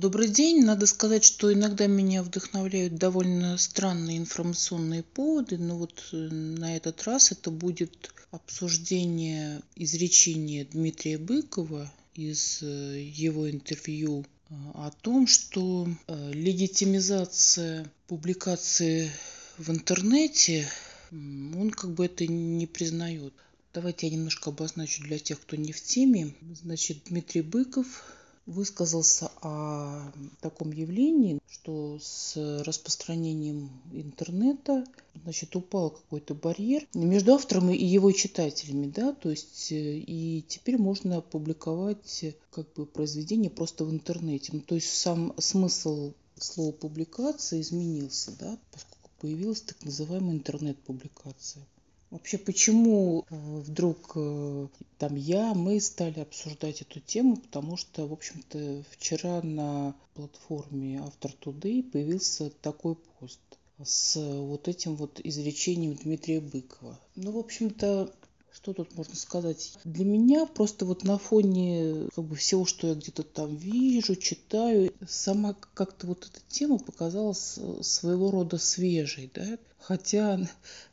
Добрый день. Надо сказать, что иногда меня вдохновляют довольно странные информационные поводы, но вот э, на этот раз это будет обсуждение изречения Дмитрия Быкова из э, его интервью э, о том, что легитимизация публикации в интернете, он как бы это не признает. Давайте я немножко обозначу для тех, кто не в теме. Значит, Дмитрий Быков высказался о таком явлении, что с распространением интернета значит, упал какой-то барьер между автором и его читателями, да, то есть э, и теперь можно публиковать как бы произведение просто в интернете. Ну, то есть сам смысл слова публикация изменился, да, поскольку появилась так называемая интернет-публикация. Вообще, почему э, вдруг э, там я, мы стали обсуждать эту тему, потому что, в общем-то, вчера на платформе Автор Today появился такой пост с вот этим вот изречением Дмитрия Быкова. Ну, в общем-то, что тут можно сказать? Для меня просто вот на фоне как бы всего, что я где-то там вижу, читаю, сама как-то вот эта тема показалась э, своего рода свежей, да? Хотя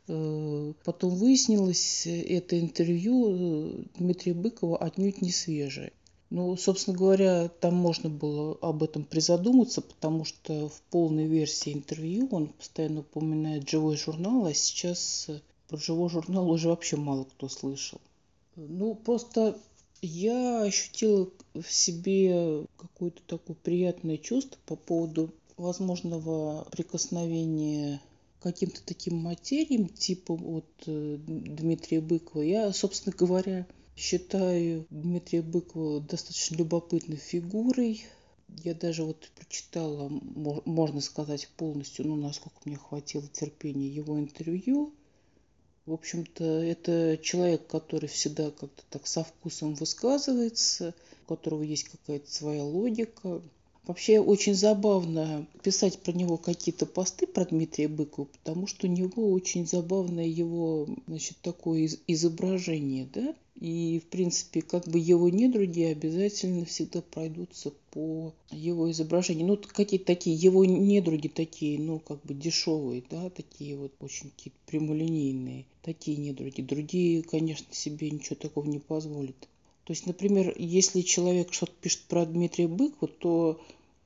э, потом выяснилось, это интервью э, Дмитрия Быкова отнюдь не свежее. Ну, собственно говоря, там можно было об этом призадуматься, потому что в полной версии интервью он постоянно упоминает живой журнал, а сейчас про живой журнал уже вообще мало кто слышал. Ну, просто я ощутила в себе какое-то такое приятное чувство по поводу возможного прикосновения каким-то таким материям, типа вот э, Дмитрия Быкова. Я, собственно говоря, считаю Дмитрия Быкова достаточно любопытной фигурой. Я даже вот прочитала, можно сказать, полностью, ну, насколько мне хватило терпения, его интервью – в общем-то, это человек, который всегда как-то так со вкусом высказывается, у которого есть какая-то своя логика. Вообще очень забавно писать про него какие-то посты про Дмитрия Быкова, потому что у него очень забавное его, значит, такое изображение, да, и, в принципе, как бы его недруги обязательно всегда пройдутся по его изображению. Ну, какие-то такие, его недруги такие, ну, как бы дешевые, да, такие вот очень какие-то прямолинейные, такие недруги. Другие, конечно, себе ничего такого не позволят. То есть, например, если человек что-то пишет про Дмитрия Быкова, то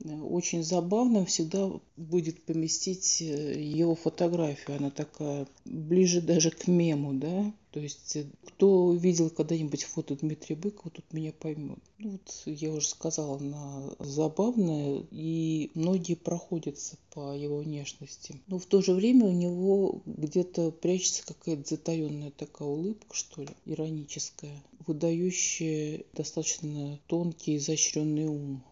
очень забавным всегда будет поместить э, его фотографию. Она такая ближе даже к мему, да. То есть э, кто видел когда-нибудь фото Дмитрия Быкова, тут меня поймет. Ну, вот я уже сказала, она забавная, и многие проходятся по его внешности. Но в то же время у него где-то прячется какая-то затаенная такая улыбка, что ли, ироническая, выдающая достаточно тонкий, изощренный ум.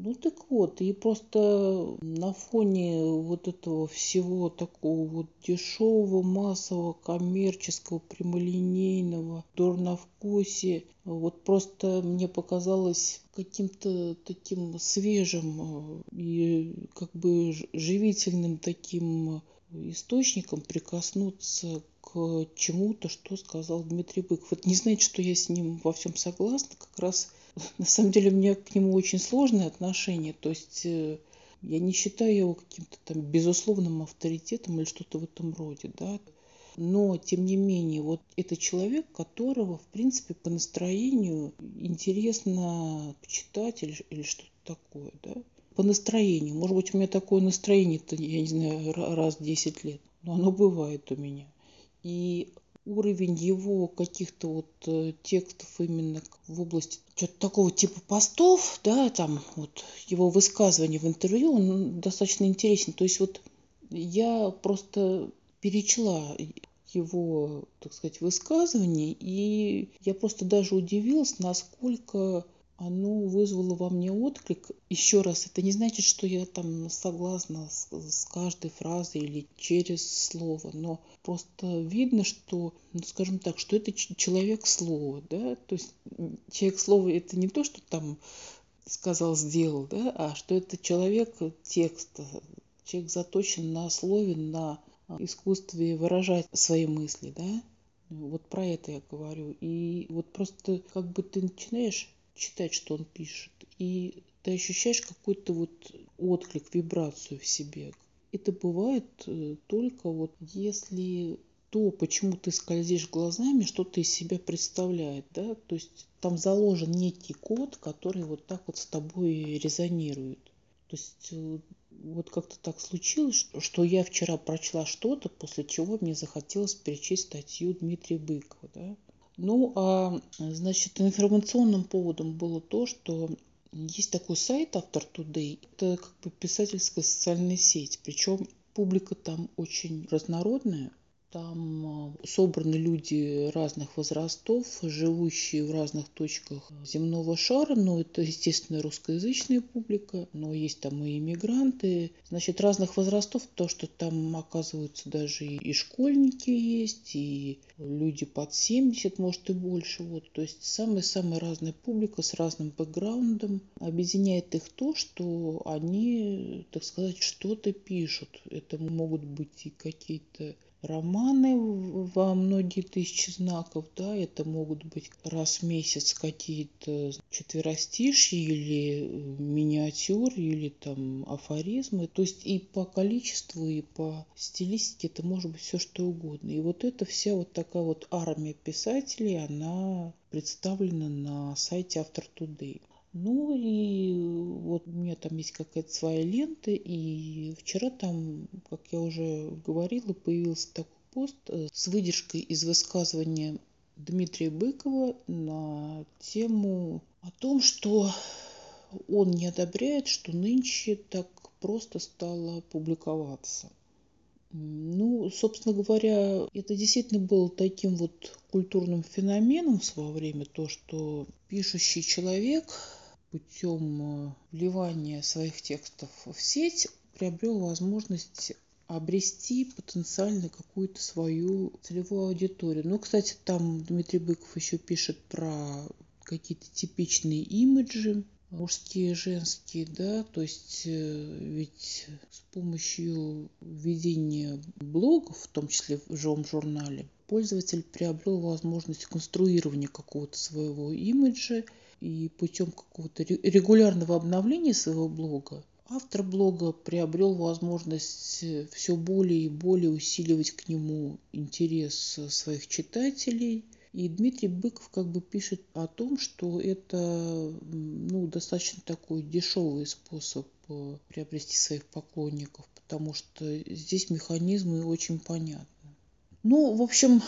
Ну так вот, и просто на фоне вот этого всего такого вот дешевого, массового, коммерческого, прямолинейного, дурновкусия, вот просто мне показалось каким-то таким свежим э, и как бы живительным таким источником прикоснуться к чему-то, что сказал Дмитрий Быков. Вот не знаете, что я с ним во всем согласна, как раз на самом деле у меня к нему очень сложные отношения. То есть э, я не считаю его каким-то там безусловным авторитетом или что-то в этом роде, да. Но, тем не менее, вот это человек, которого, в принципе, по настроению интересно почитать или, или что-то такое, да. По настроению. Может быть, у меня такое настроение-то, я не знаю, раз в 10 лет. Но оно бывает у меня. И уровень его каких-то вот э, текстов именно в области что-то такого типа постов, да, там вот его высказывания в интервью, он достаточно интересен. То есть вот я просто перечла его, так сказать, высказывания, и я просто даже удивилась, насколько оно вызвало во мне отклик. Еще раз, это не значит, что я там согласна с, с каждой фразой или через слово, но просто видно, что, ну, скажем так, что это человек слова, да, то есть человек слова это не то, что там сказал, сделал, да, а что это человек текста, человек заточен на слове, на искусстве выражать свои мысли, да, вот про это я говорю. И вот просто как бы ты начинаешь читать, что он пишет. И ты ощущаешь какой-то вот отклик, вибрацию в себе. Это бывает э, только вот если то, почему ты скользишь глазами, что-то из себя представляет, да, то есть там заложен некий код, который вот так вот с тобой резонирует. То есть э, вот как-то так случилось, что я вчера прочла что-то, после чего мне захотелось перечесть статью Дмитрия Быкова, да. Ну, а, значит, информационным поводом было то, что есть такой сайт Автор Today. Это как бы писательская социальная сеть. Причем публика там очень разнородная. Там а, собраны люди разных возрастов, живущие в разных точках земного шара. Но это, естественно, русскоязычная публика, но есть там и иммигранты. Значит, разных возрастов, то, что там оказываются даже и школьники есть, и люди под 70, может и больше. Вот. То есть самая-самая разная публика с разным бэкграундом. Объединяет их то, что они, так сказать, что-то пишут. Это могут быть и какие-то романы во многие тысячи знаков, да, это могут быть раз в месяц какие-то четверостишья или э, миниатюры, или там афоризмы. То есть и по количеству, и по стилистике это может быть все что угодно. И вот эта вся вот такая вот армия писателей, она представлена на сайте Автор Today. Ну и вот у меня там есть какая-то своя лента, и вчера там, как я уже говорила, появился такой пост э, с выдержкой из высказывания Дмитрия Быкова на тему о том, что он не одобряет, что нынче так просто стало публиковаться. Ну, собственно говоря, это действительно было таким вот культурным феноменом в свое время, то, что пишущий человек путем э, вливания своих текстов в сеть приобрел возможность обрести потенциально какую-то свою целевую аудиторию. Ну, кстати, там Дмитрий Быков еще пишет про какие-то типичные имиджи, мужские, женские, да, то есть э, ведь с помощью введения блогов, в том числе в живом журнале, пользователь приобрел возможность конструирования какого-то своего имиджа и путем какого-то регулярного обновления своего блога автор блога приобрел возможность э, все более и более усиливать к нему интерес своих читателей. И Дмитрий Быков как бы пишет о том, что это ну, достаточно такой дешевый способ э, приобрести своих поклонников, потому что здесь механизмы очень понятны. Ну, в общем,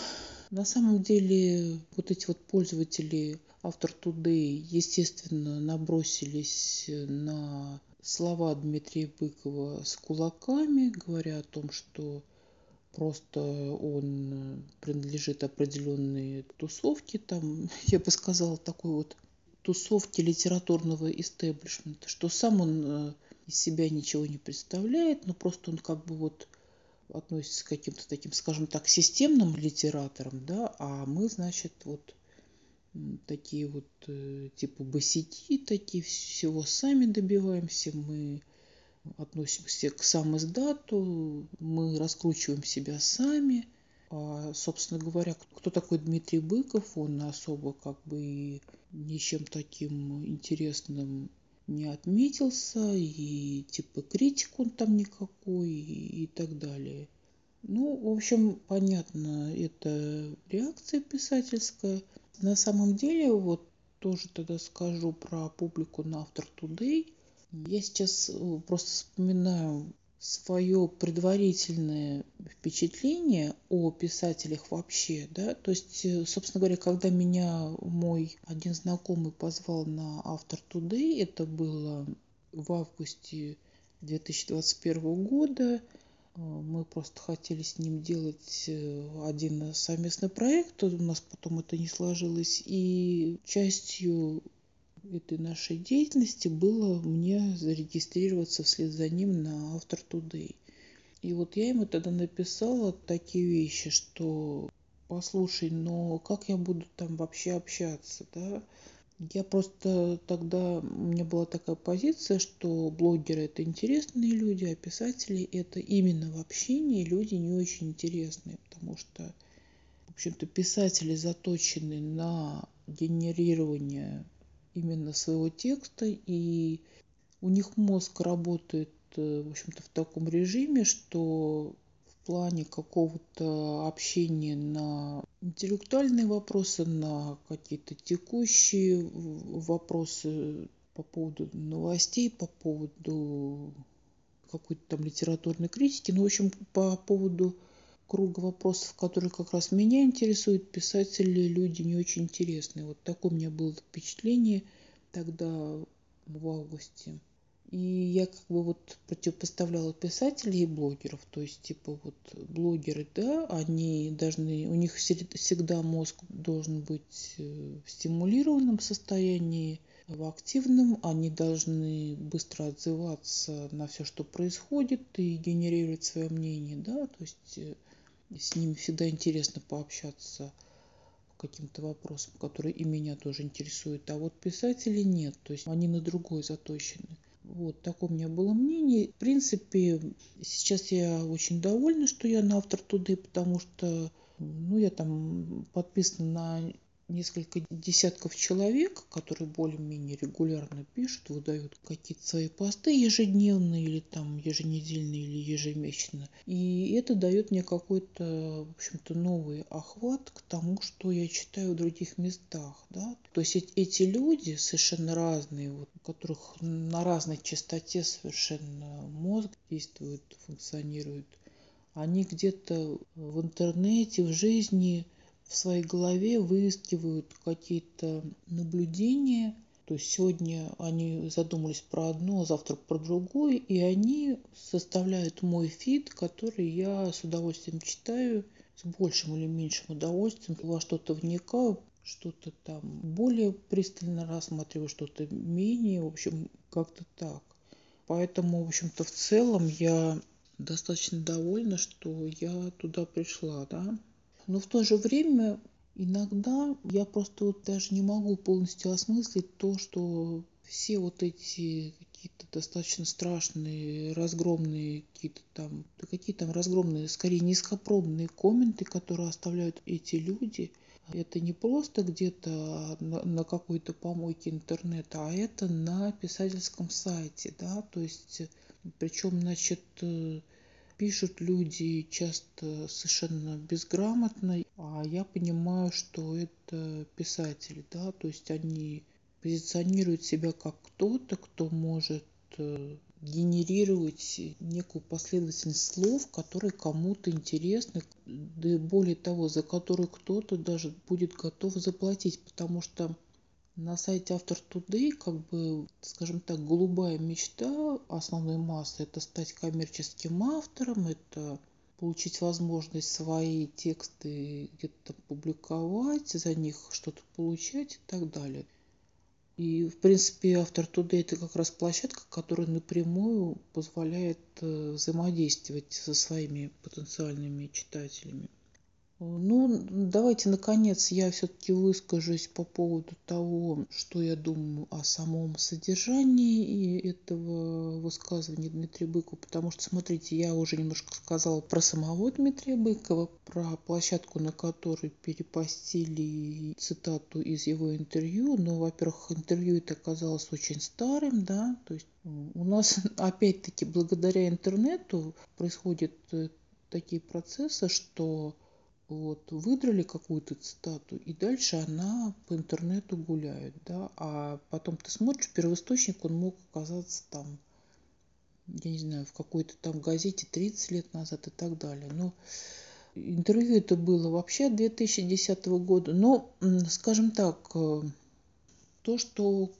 на самом деле вот эти вот пользователи автор Today, естественно, набросились на слова Дмитрия Быкова с кулаками, говоря о том, что просто он принадлежит определенной тусовке, там, я бы сказала, такой вот тусовки литературного истеблишмента, что сам он э, из себя ничего не представляет, но просто он как бы вот относится к каким-то таким, скажем так, системным литераторам, да, а мы, значит, вот такие вот э, типа босики, такие всего сами добиваемся, мы относимся к сам издату, мы раскручиваем себя сами. А, собственно говоря, кто такой Дмитрий Быков, он особо как бы ничем таким интересным не отметился, и типа критик он там никакой, и, и так далее. Ну, в общем, понятно, это реакция писательская. На самом деле, вот тоже тогда скажу про публику на Автор Today. Я сейчас э, просто вспоминаю свое предварительное впечатление о писателях вообще, да, то есть, э, собственно говоря, когда меня мой один знакомый позвал на Автор Today, это было в августе 2021 года, мы просто хотели с ним делать э, один совместный проект, у нас потом это не сложилось. И частью этой нашей деятельности было мне зарегистрироваться вслед за ним на Автор Today. И вот я ему тогда написала такие вещи, что послушай, но как я буду там вообще общаться, да? Я просто тогда, у меня была такая позиция, что блогеры это интересные люди, а писатели это именно в общении люди не очень интересные, потому что, в общем-то, писатели заточены на генерирование именно своего текста, и у них мозг работает, э, в общем-то, в таком режиме, что плане какого-то общения на интеллектуальные вопросы, на какие-то текущие вопросы по поводу новостей, по поводу какой-то там литературной критики, ну, в общем, по поводу круга вопросов, которые как раз меня интересуют, писатели люди не очень интересные. Вот такое у меня было впечатление тогда в августе. И я как бы вот противопоставляла писателей и блогеров. То есть, типа, вот блогеры, да, они должны, у них всегда мозг должен быть э, в стимулированном состоянии, в активном, они должны быстро отзываться на все, что происходит и генерировать свое мнение, да, то есть э, с ними всегда интересно пообщаться по каким-то вопросам, которые и меня тоже интересуют. А вот писатели нет, то есть они на другой заточены. Вот такое у меня было мнение. В принципе, сейчас я очень довольна, что я на автор туды, потому что ну, я там подписана на несколько десятков человек, которые более-менее регулярно пишут, выдают какие-то свои посты ежедневные или там еженедельные или ежемесячно. И это дает мне какой-то, в общем-то, новый охват к тому, что я читаю в других местах. Да? То есть эти люди совершенно разные, вот, у которых на разной частоте совершенно мозг действует, функционирует, они где-то в интернете, в жизни – в своей голове выискивают какие-то наблюдения. То есть сегодня они задумались про одно, а завтра про другое, и они составляют мой фид, который я с удовольствием читаю, с большим или меньшим удовольствием, во что-то вникаю, что-то там более пристально рассматриваю, что-то менее, в общем, как-то так. Поэтому, в общем-то, в целом я достаточно довольна, что я туда пришла, да. Но в то же время иногда я просто вот даже не могу полностью осмыслить то, что все вот эти какие-то достаточно страшные, разгромные какие-то там, да какие там разгромные, скорее низкопробные комменты, которые оставляют эти люди, это не просто где-то на, на какой-то помойке интернета, а это на писательском сайте, да, то есть причем, значит, пишут люди часто совершенно безграмотно, а я понимаю, что это писатели, да, то есть они позиционируют себя как кто-то, кто может э, генерировать некую последовательность слов, которые кому-то интересны, да более того, за которую кто-то даже будет готов заплатить, потому что на сайте Автор Today, как бы, скажем так, голубая мечта основной массы – это стать коммерческим автором, это получить возможность свои тексты где-то публиковать, за них что-то получать и так далее. И, в принципе, автор Today – это как раз площадка, которая напрямую позволяет э, взаимодействовать со своими потенциальными читателями. Ну, давайте, наконец, я все-таки выскажусь по поводу того, что я думаю о самом содержании этого высказывания Дмитрия Быкова, потому что, смотрите, я уже немножко сказала про самого Дмитрия Быкова, про площадку, на которой перепостили цитату из его интервью. Но, во-первых, интервью это оказалось очень старым, да, то есть у нас, опять-таки, благодаря интернету происходят э, такие процессы, что вот, выдрали какую-то цитату, и дальше она по интернету гуляет, да, а потом ты смотришь, первоисточник, он мог оказаться там, я не знаю, в какой-то там газете 30 лет назад и так далее. Но интервью это было вообще 2010 года. Но, скажем так, э, то, что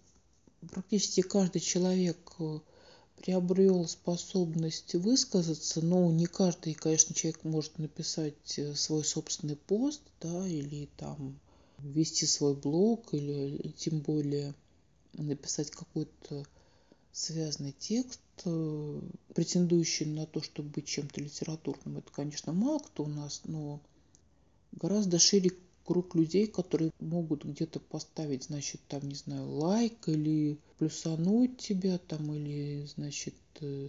практически каждый человек э, приобрел способность высказаться, но не каждый, конечно, человек может написать э, свой собственный пост, да, или там вести свой блог, или тем более написать какой-то связанный текст, э, претендующий на то, чтобы быть чем-то литературным. Это, конечно, мало кто у нас, но гораздо шире круг людей, которые могут где-то поставить, значит, там, не знаю, лайк или плюсануть тебя там, или, значит, э,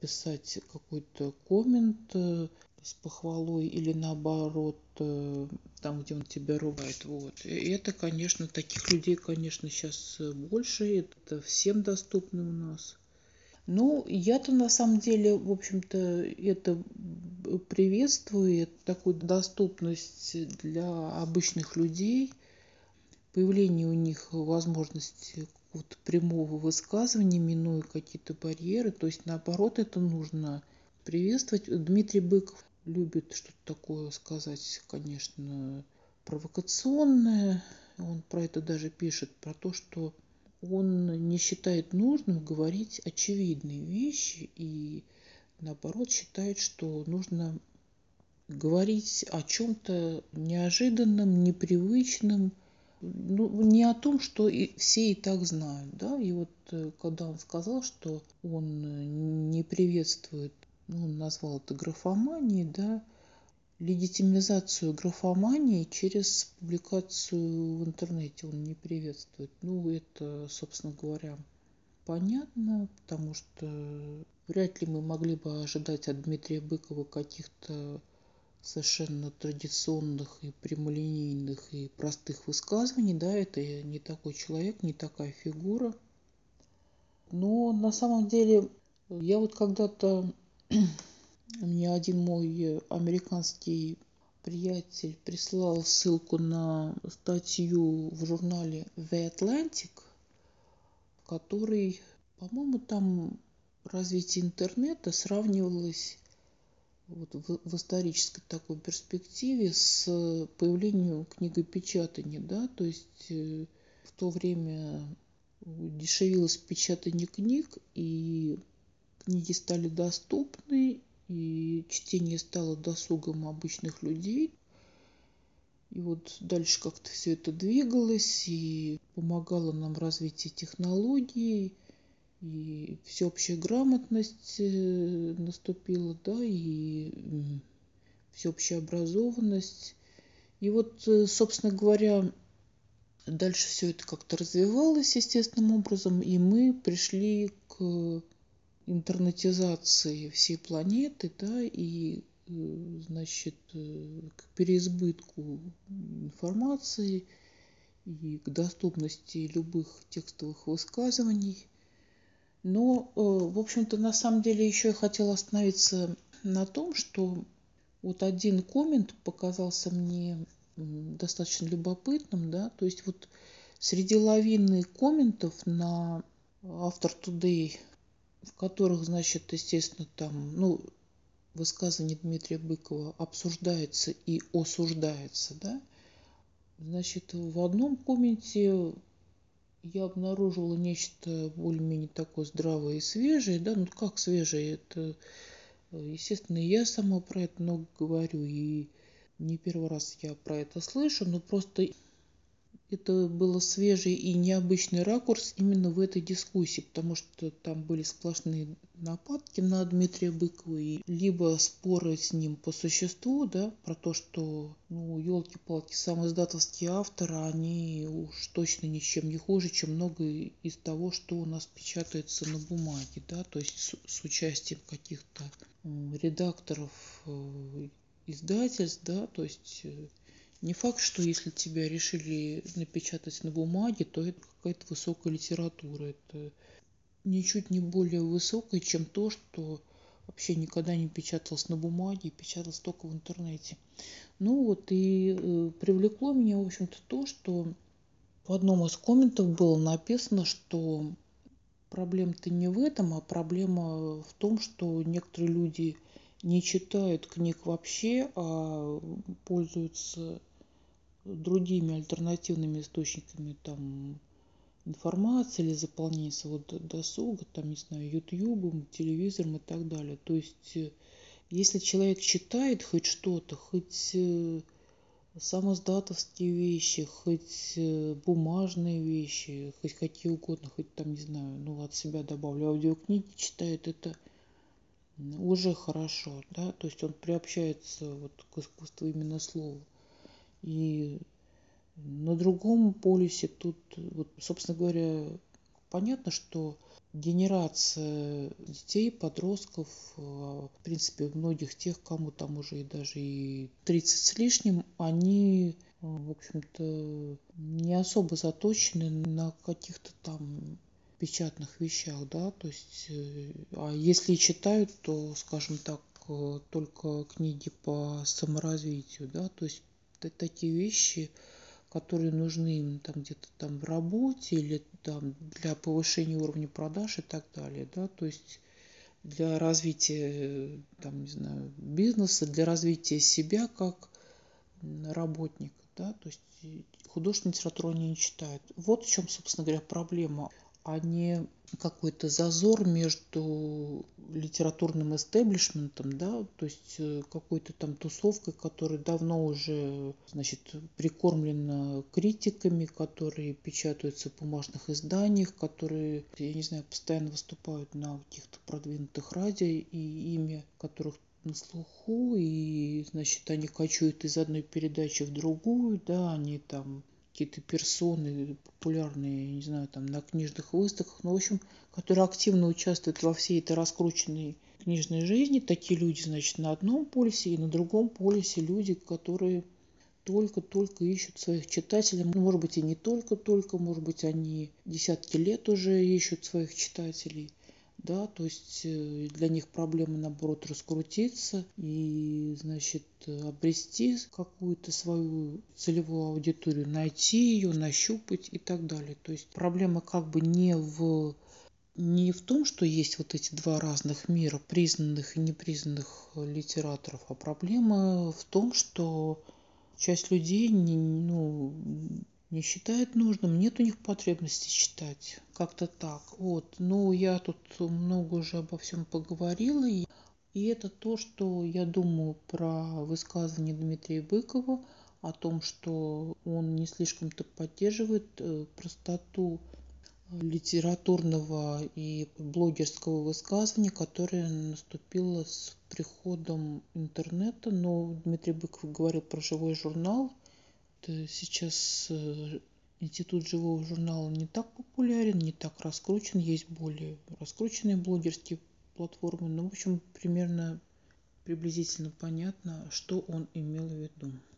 писать какой-то коммент э, с похвалой или наоборот э, там, где он тебя ругает. Вот. И это, конечно, таких людей, конечно, сейчас больше. Это всем доступно у нас. Ну, я-то на самом деле, в общем-то, это приветствую, такую доступность для обычных людей, появление у них возможности вот прямого высказывания, минуя какие-то барьеры. То есть, наоборот, это нужно приветствовать. Дмитрий Быков любит что-то такое сказать, конечно, провокационное. Он про это даже пишет, про то, что он не считает нужным говорить очевидные вещи и наоборот считает, что нужно говорить о чем-то неожиданном, непривычном, ну, не о том, что и все и так знают. Да? И вот э, когда он сказал, что он не приветствует, ну, он назвал это графоманией, да, легитимизацию графомании через публикацию в интернете он не приветствует. Ну, это, собственно говоря, понятно, потому что вряд ли мы могли бы ожидать от Дмитрия Быкова каких-то совершенно традиционных и прямолинейных и простых высказываний, да, это не такой человек, не такая фигура. Но на самом деле я вот когда-то мне один мой американский приятель прислал ссылку на статью в журнале The Atlantic, в которой, по-моему, там развитие интернета сравнивалось вот в, в исторической такой перспективе с появлением книгопечатания, да, то есть э, в то время дешевилось печатание книг, и книги стали доступны, и чтение стало досугом обычных людей. И вот дальше как-то все это двигалось и помогало нам развитие технологий, и всеобщая грамотность э, наступила, да, и всеобщая образованность. И вот, э, собственно говоря, дальше все это как-то развивалось естественным образом, и мы пришли к интернетизации всей планеты, да, и э, значит, э, к переизбытку информации и к доступности любых текстовых высказываний. Но, э, в общем-то, на самом деле еще я хотела остановиться на том, что вот один коммент показался мне достаточно любопытным, да, то есть вот среди лавины комментов на автор Today в которых, значит, естественно, там, ну, высказывание Дмитрия Быкова обсуждается и осуждается, да, значит, в одном комменте я обнаружила нечто более-менее такое здравое и свежее, да, ну как свежее, это, естественно, я сама про это много говорю, и не первый раз я про это слышу, но просто это был свежий и необычный ракурс именно в этой дискуссии, потому что там были сплошные нападки на Дмитрия Быкова, и либо споры с ним по существу, да, про то, что, ну, елки-палки, сам издатовские авторы, они уж точно ничем не хуже, чем многое из того, что у нас печатается на бумаге, да, то есть с, с участием каких-то редакторов э, издательств, да, то есть э, не факт, что если тебя решили напечатать на бумаге, то это какая-то высокая литература. Это ничуть не более высокая, чем то, что вообще никогда не печаталось на бумаге, печаталось только в интернете. Ну вот и э, привлекло меня, в общем-то, то, что в одном из комментов было написано, что проблема-то не в этом, а проблема в том, что некоторые люди не читают книг вообще, а пользуются другими альтернативными источниками там информации или заполнения своего досуга, там, не знаю, ютубом, телевизором и так далее. То есть, э, если человек читает хоть что-то, хоть э, самоздатовские вещи, хоть э, бумажные вещи, хоть какие угодно, хоть там, не знаю, ну, от себя добавлю, аудиокниги читает, это уже хорошо, да, то есть он приобщается вот к искусству именно слова. И на другом полюсе тут, вот, собственно говоря, понятно, что генерация детей, подростков, э, в принципе, многих тех, кому там уже и даже и 30 с лишним, они, э, в общем-то, не особо заточены на каких-то там печатных вещах, да, то есть, э, а если читают, то, скажем так, э, только книги по саморазвитию, да, то есть такие вещи, которые нужны им там где-то там в работе или там для повышения уровня продаж и так далее, да, то есть для развития там, не знаю, бизнеса, для развития себя как работника, да, то есть художественную литературу они не читают. Вот в чем, собственно говоря, проблема а не какой-то зазор между литературным эстеблишментом, да, то есть э, какой-то там тусовкой, которая давно уже, значит, прикормлена критиками, которые печатаются в бумажных изданиях, которые, я не знаю, постоянно выступают на каких-то продвинутых радио, и имя которых на слуху, и, значит, они качают из одной передачи в другую, да, они там какие-то персоны популярные, не знаю, там на книжных выставках, ну, в общем, которые активно участвуют во всей этой раскрученной книжной жизни. Такие люди, значит, на одном полюсе и на другом полюсе люди, которые только-только ищут своих читателей. Ну, может быть, и не только-только, может быть, они десятки лет уже ищут своих читателей да, то есть э, для них проблема, наоборот, раскрутиться и, значит, обрести какую-то свою целевую аудиторию, найти ее, нащупать и так далее. То есть проблема как бы не в не в том, что есть вот эти два разных мира, признанных и непризнанных литераторов, а проблема в том, что часть людей не, ну, не считает нужным, нет у них потребности читать. Как-то так. Вот. Ну, я тут много уже обо всем поговорила. И, и это то, что я думаю про высказывание Дмитрия Быкова о том, что он не слишком-то поддерживает э, простоту литературного и блогерского высказывания, которое наступило с приходом интернета. Но Дмитрий Быков говорил про живой журнал – сейчас э, институт живого журнала не так популярен, не так раскручен, есть более раскрученные блогерские платформы, но, в общем, примерно приблизительно понятно, что он имел в виду.